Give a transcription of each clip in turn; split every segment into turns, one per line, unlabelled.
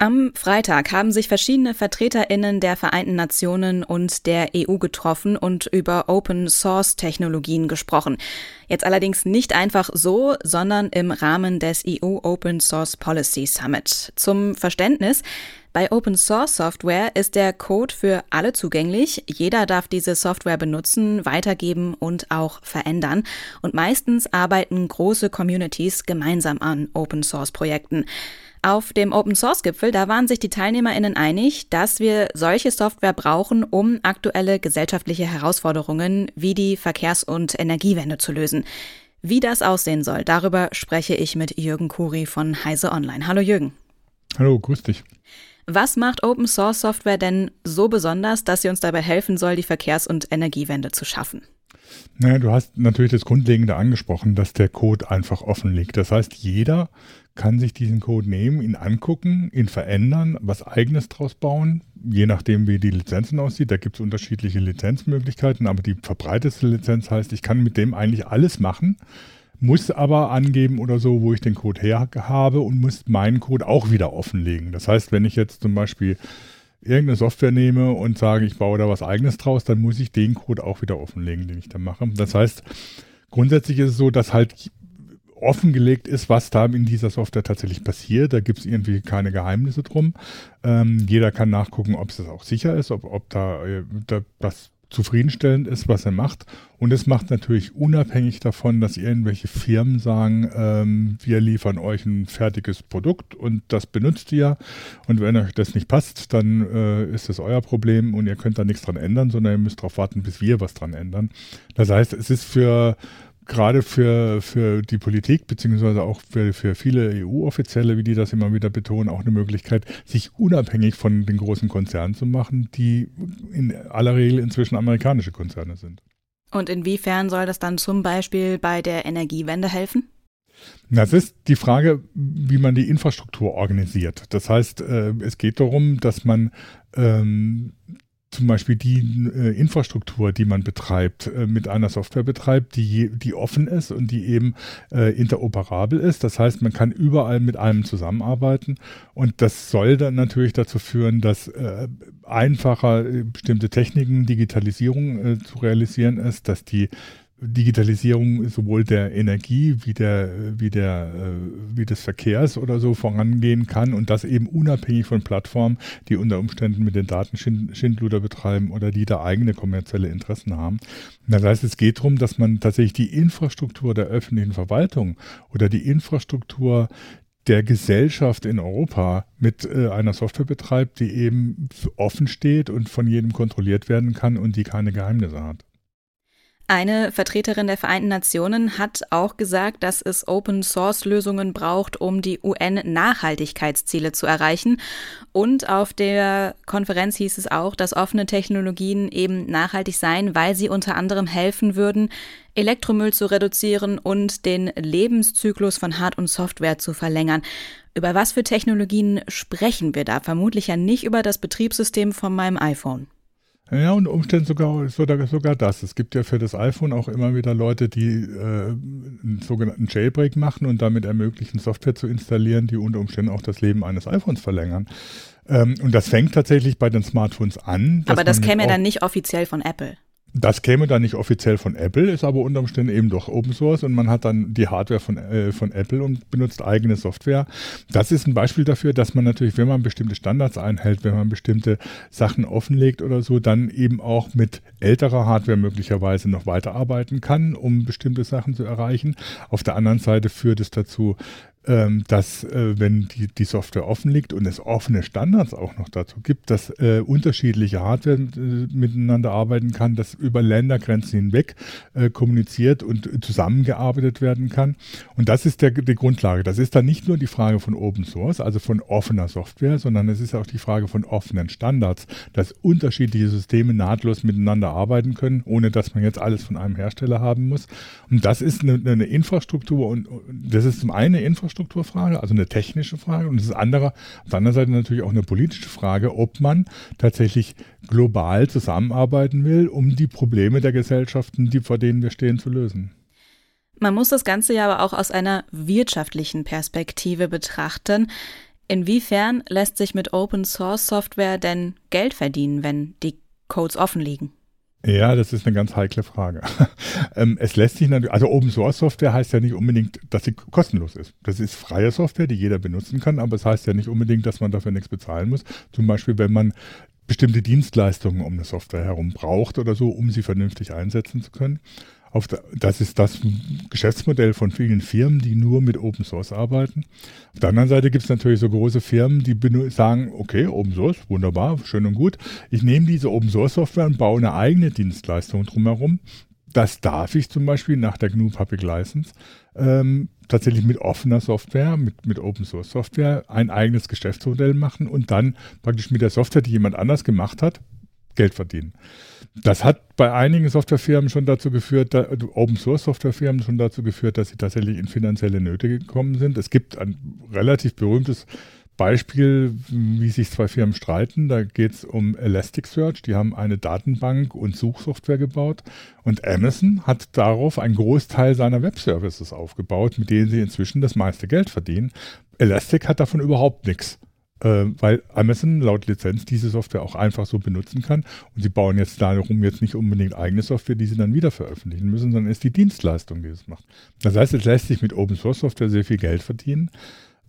Am Freitag haben sich verschiedene Vertreterinnen der Vereinten Nationen und der EU getroffen und über Open Source Technologien gesprochen. Jetzt allerdings nicht einfach so, sondern im Rahmen des EU Open Source Policy Summit. Zum Verständnis, bei Open Source Software ist der Code für alle zugänglich. Jeder darf diese Software benutzen, weitergeben und auch verändern. Und meistens arbeiten große Communities gemeinsam an Open Source Projekten. Auf dem Open Source Gipfel, da waren sich die TeilnehmerInnen einig, dass wir solche Software brauchen, um aktuelle gesellschaftliche Herausforderungen wie die Verkehrs- und Energiewende zu lösen. Wie das aussehen soll, darüber spreche ich mit Jürgen Kuri von Heise Online. Hallo Jürgen.
Hallo, grüß dich.
Was macht Open Source Software denn so besonders, dass sie uns dabei helfen soll, die Verkehrs- und Energiewende zu schaffen?
Naja, du hast natürlich das Grundlegende angesprochen, dass der Code einfach offen liegt. Das heißt, jeder kann sich diesen Code nehmen, ihn angucken, ihn verändern, was eigenes draus bauen, je nachdem, wie die Lizenzen aussieht. Da gibt es unterschiedliche Lizenzmöglichkeiten, aber die verbreiteste Lizenz heißt, ich kann mit dem eigentlich alles machen muss aber angeben oder so, wo ich den Code her habe und muss meinen Code auch wieder offenlegen. Das heißt, wenn ich jetzt zum Beispiel irgendeine Software nehme und sage, ich baue da was eigenes draus, dann muss ich den Code auch wieder offenlegen, den ich da mache. Das heißt, grundsätzlich ist es so, dass halt offengelegt ist, was da in dieser Software tatsächlich passiert. Da gibt es irgendwie keine Geheimnisse drum. Ähm, jeder kann nachgucken, ob es auch sicher ist, ob, ob da, äh, da das zufriedenstellend ist, was er macht. Und es macht natürlich unabhängig davon, dass irgendwelche Firmen sagen, ähm, wir liefern euch ein fertiges Produkt und das benutzt ihr. Und wenn euch das nicht passt, dann äh, ist das euer Problem und ihr könnt da nichts dran ändern, sondern ihr müsst darauf warten, bis wir was dran ändern. Das heißt, es ist für gerade für, für die Politik, beziehungsweise auch für, für viele EU-Offizielle, wie die das immer wieder betonen, auch eine Möglichkeit, sich unabhängig von den großen Konzernen zu machen, die in aller Regel inzwischen amerikanische Konzerne sind.
Und inwiefern soll das dann zum Beispiel bei der Energiewende helfen?
Das ist die Frage, wie man die Infrastruktur organisiert. Das heißt, äh, es geht darum, dass man ähm, zum Beispiel die äh, Infrastruktur, die man betreibt, äh, mit einer Software betreibt, die, die offen ist und die eben äh, interoperabel ist. Das heißt, man kann überall mit einem zusammenarbeiten und das soll dann natürlich dazu führen, dass äh, einfacher äh, bestimmte Techniken, Digitalisierung äh, zu realisieren ist, dass die Digitalisierung sowohl der Energie wie der, wie der, äh, wie des Verkehrs oder so vorangehen kann und das eben unabhängig von Plattformen, die unter Umständen mit den Daten Schindluder betreiben oder die da eigene kommerzielle Interessen haben. Das heißt, es geht darum, dass man tatsächlich die Infrastruktur der öffentlichen Verwaltung oder die Infrastruktur der Gesellschaft in Europa mit äh, einer Software betreibt, die eben offen steht und von jedem kontrolliert werden kann und die keine Geheimnisse hat.
Eine Vertreterin der Vereinten Nationen hat auch gesagt, dass es Open-Source-Lösungen braucht, um die UN-Nachhaltigkeitsziele zu erreichen. Und auf der Konferenz hieß es auch, dass offene Technologien eben nachhaltig seien, weil sie unter anderem helfen würden, Elektromüll zu reduzieren und den Lebenszyklus von Hard- und Software zu verlängern. Über was für Technologien sprechen wir da? Vermutlich ja nicht über das Betriebssystem von meinem iPhone.
Ja, und Umständen sogar, sogar, sogar das. Es gibt ja für das iPhone auch immer wieder Leute, die äh, einen sogenannten Jailbreak machen und damit ermöglichen, Software zu installieren, die unter Umständen auch das Leben eines iPhones verlängern. Ähm, und das fängt tatsächlich bei den Smartphones an.
Aber das käme ja dann nicht offiziell von Apple.
Das käme dann nicht offiziell von Apple, ist aber unter Umständen eben doch Open Source und man hat dann die Hardware von, äh, von Apple und benutzt eigene Software. Das ist ein Beispiel dafür, dass man natürlich, wenn man bestimmte Standards einhält, wenn man bestimmte Sachen offenlegt oder so, dann eben auch mit älterer Hardware möglicherweise noch weiterarbeiten kann, um bestimmte Sachen zu erreichen. Auf der anderen Seite führt es dazu, dass äh, wenn die, die Software offen liegt und es offene Standards auch noch dazu gibt, dass äh, unterschiedliche Hardware äh, miteinander arbeiten kann, dass über Ländergrenzen hinweg äh, kommuniziert und zusammengearbeitet werden kann. Und das ist der, die Grundlage. Das ist dann nicht nur die Frage von Open Source, also von offener Software, sondern es ist auch die Frage von offenen Standards, dass unterschiedliche Systeme nahtlos miteinander arbeiten können, ohne dass man jetzt alles von einem Hersteller haben muss. Und das ist eine, eine Infrastruktur und das ist zum einen eine Infrastruktur, Infrastrukturfrage, also eine technische Frage. Und das andere, auf der anderen Seite natürlich auch eine politische Frage, ob man tatsächlich global zusammenarbeiten will, um die Probleme der Gesellschaften, die vor denen wir stehen, zu lösen.
Man muss das Ganze ja aber auch aus einer wirtschaftlichen Perspektive betrachten. Inwiefern lässt sich mit Open Source Software denn Geld verdienen, wenn die Codes offen liegen?
Ja, das ist eine ganz heikle Frage. Ähm, es lässt sich natürlich, also Open Source Software heißt ja nicht unbedingt, dass sie kostenlos ist. Das ist freie Software, die jeder benutzen kann, aber es heißt ja nicht unbedingt, dass man dafür nichts bezahlen muss. Zum Beispiel, wenn man bestimmte Dienstleistungen um eine Software herum braucht oder so, um sie vernünftig einsetzen zu können. Der, das ist das Geschäftsmodell von vielen Firmen, die nur mit Open Source arbeiten. Auf der anderen Seite gibt es natürlich so große Firmen, die sagen, okay, Open Source, wunderbar, schön und gut. Ich nehme diese Open Source Software und baue eine eigene Dienstleistung drumherum. Das darf ich zum Beispiel nach der GNU Public License ähm, tatsächlich mit offener Software, mit, mit Open Source Software ein eigenes Geschäftsmodell machen und dann praktisch mit der Software, die jemand anders gemacht hat, Geld verdienen. Das hat bei einigen Softwarefirmen schon dazu geführt, da, also Open Source Softwarefirmen schon dazu geführt, dass sie tatsächlich in finanzielle Nöte gekommen sind. Es gibt ein relativ berühmtes Beispiel, wie sich zwei Firmen streiten. Da geht es um Elasticsearch. Die haben eine Datenbank und Suchsoftware gebaut. Und Amazon hat darauf einen Großteil seiner Webservices aufgebaut, mit denen sie inzwischen das meiste Geld verdienen. Elastic hat davon überhaupt nichts weil Amazon laut Lizenz diese Software auch einfach so benutzen kann. Und sie bauen jetzt darum jetzt nicht unbedingt eigene Software, die sie dann wieder veröffentlichen müssen, sondern ist die Dienstleistung, die es macht. Das heißt, es lässt sich mit Open Source Software sehr viel Geld verdienen.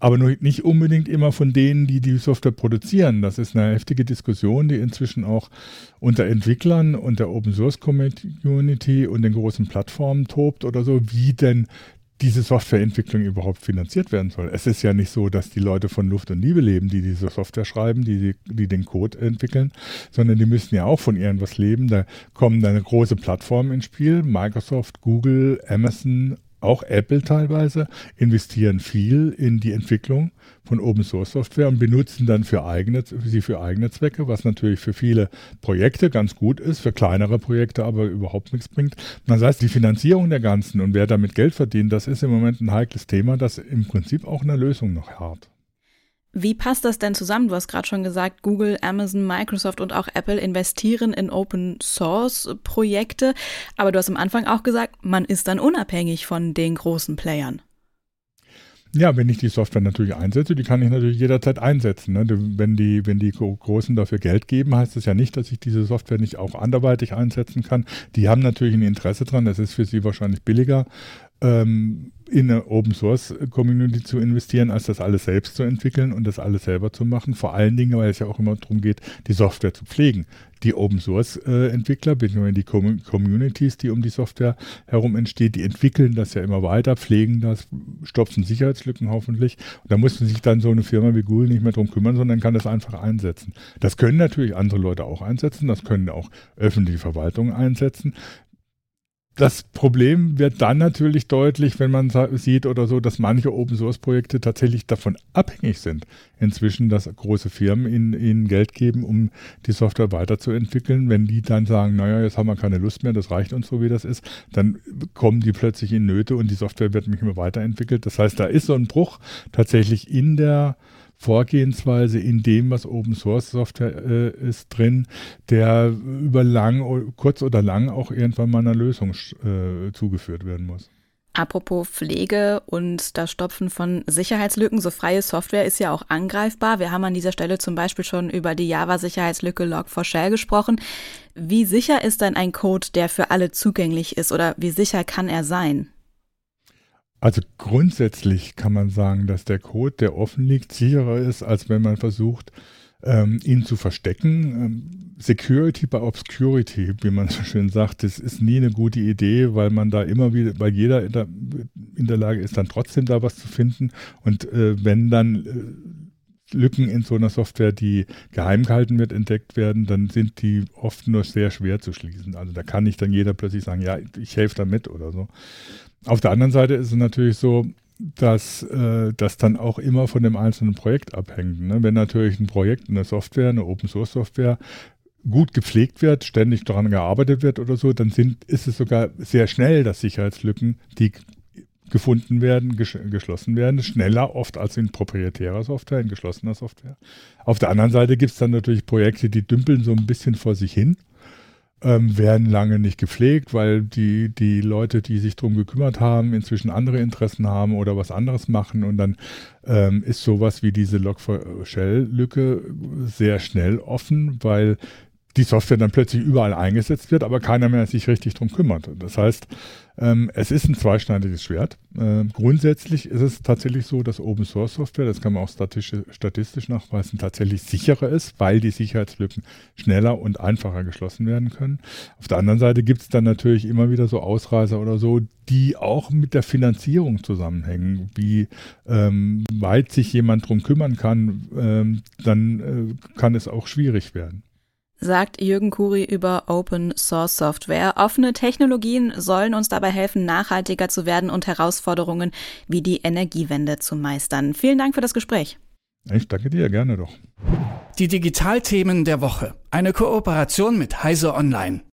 Aber nicht unbedingt immer von denen, die die Software produzieren. Das ist eine heftige Diskussion, die inzwischen auch unter Entwicklern und der Open Source Community und den großen Plattformen tobt oder so, wie denn diese Softwareentwicklung überhaupt finanziert werden soll. Es ist ja nicht so, dass die Leute von Luft und Liebe leben, die diese Software schreiben, die, die den Code entwickeln, sondern die müssen ja auch von irgendwas leben. Da kommen dann große Plattformen ins Spiel, Microsoft, Google, Amazon, auch Apple teilweise investieren viel in die Entwicklung von Open Source Software und benutzen dann für eigene, sie für eigene Zwecke, was natürlich für viele Projekte ganz gut ist, für kleinere Projekte aber überhaupt nichts bringt. Das heißt, die Finanzierung der ganzen und wer damit Geld verdient, das ist im Moment ein heikles Thema, das im Prinzip auch eine Lösung noch hat.
Wie passt das denn zusammen? Du hast gerade schon gesagt, Google, Amazon, Microsoft und auch Apple investieren in Open Source Projekte. Aber du hast am Anfang auch gesagt, man ist dann unabhängig von den großen Playern.
Ja, wenn ich die Software natürlich einsetze, die kann ich natürlich jederzeit einsetzen. Ne? Wenn, die, wenn die Großen dafür Geld geben, heißt das ja nicht, dass ich diese Software nicht auch anderweitig einsetzen kann. Die haben natürlich ein Interesse dran, das ist für sie wahrscheinlich billiger, ähm, in eine Open Source Community zu investieren, als das alles selbst zu entwickeln und das alles selber zu machen. Vor allen Dingen, weil es ja auch immer darum geht, die Software zu pflegen. Die Open Source äh, Entwickler, beziehungsweise die Com Communities, die um die Software herum entsteht, die entwickeln das ja immer weiter, pflegen das, stopfen Sicherheitslücken hoffentlich. Und da muss sich dann so eine Firma wie Google nicht mehr drum kümmern, sondern kann das einfach einsetzen. Das können natürlich andere Leute auch einsetzen, das können auch öffentliche Verwaltungen einsetzen das Problem wird dann natürlich deutlich, wenn man sieht oder so, dass manche Open Source Projekte tatsächlich davon abhängig sind, inzwischen, dass große Firmen ihnen, ihnen Geld geben, um die Software weiterzuentwickeln. Wenn die dann sagen, naja, jetzt haben wir keine Lust mehr, das reicht uns so, wie das ist, dann kommen die plötzlich in Nöte und die Software wird nicht mehr weiterentwickelt. Das heißt, da ist so ein Bruch tatsächlich in der Vorgehensweise in dem, was Open Source Software äh, ist, drin, der über lang, kurz oder lang auch irgendwann mal einer Lösung äh, zugeführt werden muss.
Apropos Pflege und das Stopfen von Sicherheitslücken, so freie Software ist ja auch angreifbar. Wir haben an dieser Stelle zum Beispiel schon über die Java-Sicherheitslücke Log4Shell gesprochen. Wie sicher ist denn ein Code, der für alle zugänglich ist oder wie sicher kann er sein?
Also grundsätzlich kann man sagen, dass der Code, der offen liegt, sicherer ist, als wenn man versucht, ähm, ihn zu verstecken. Ähm, Security by Obscurity, wie man so schön sagt, das ist nie eine gute Idee, weil man da immer wieder, weil jeder in der, in der Lage ist, dann trotzdem da was zu finden. Und äh, wenn dann äh, Lücken in so einer Software, die geheim gehalten wird, entdeckt werden, dann sind die oft nur sehr schwer zu schließen. Also da kann nicht dann jeder plötzlich sagen, ja, ich helfe damit oder so. Auf der anderen Seite ist es natürlich so, dass äh, das dann auch immer von dem einzelnen Projekt abhängt. Ne? Wenn natürlich ein Projekt, eine Software, eine Open Source Software gut gepflegt wird, ständig daran gearbeitet wird oder so, dann sind, ist es sogar sehr schnell, dass Sicherheitslücken, die gefunden werden, ges geschlossen werden, schneller oft als in proprietärer Software, in geschlossener Software. Auf der anderen Seite gibt es dann natürlich Projekte, die dümpeln so ein bisschen vor sich hin ähm, werden lange nicht gepflegt, weil die, die Leute, die sich darum gekümmert haben, inzwischen andere Interessen haben oder was anderes machen. Und dann ähm, ist sowas wie diese Log4Shell-Lücke sehr schnell offen, weil die Software dann plötzlich überall eingesetzt wird, aber keiner mehr sich richtig darum kümmert. Das heißt, ähm, es ist ein zweischneidiges Schwert. Ähm, grundsätzlich ist es tatsächlich so, dass Open Source Software, das kann man auch statistisch, nachweisen, tatsächlich sicherer ist, weil die Sicherheitslücken schneller und einfacher geschlossen werden können. Auf der anderen Seite gibt es dann natürlich immer wieder so Ausreißer oder so, die auch mit der Finanzierung zusammenhängen, wie ähm, weit sich jemand darum kümmern kann, ähm, dann äh, kann es auch schwierig werden
sagt Jürgen Kuri über Open Source Software. Offene Technologien sollen uns dabei helfen, nachhaltiger zu werden und Herausforderungen wie die Energiewende zu meistern. Vielen Dank für das Gespräch.
Ich danke dir, gerne doch.
Die Digitalthemen der Woche. Eine Kooperation mit Heise Online.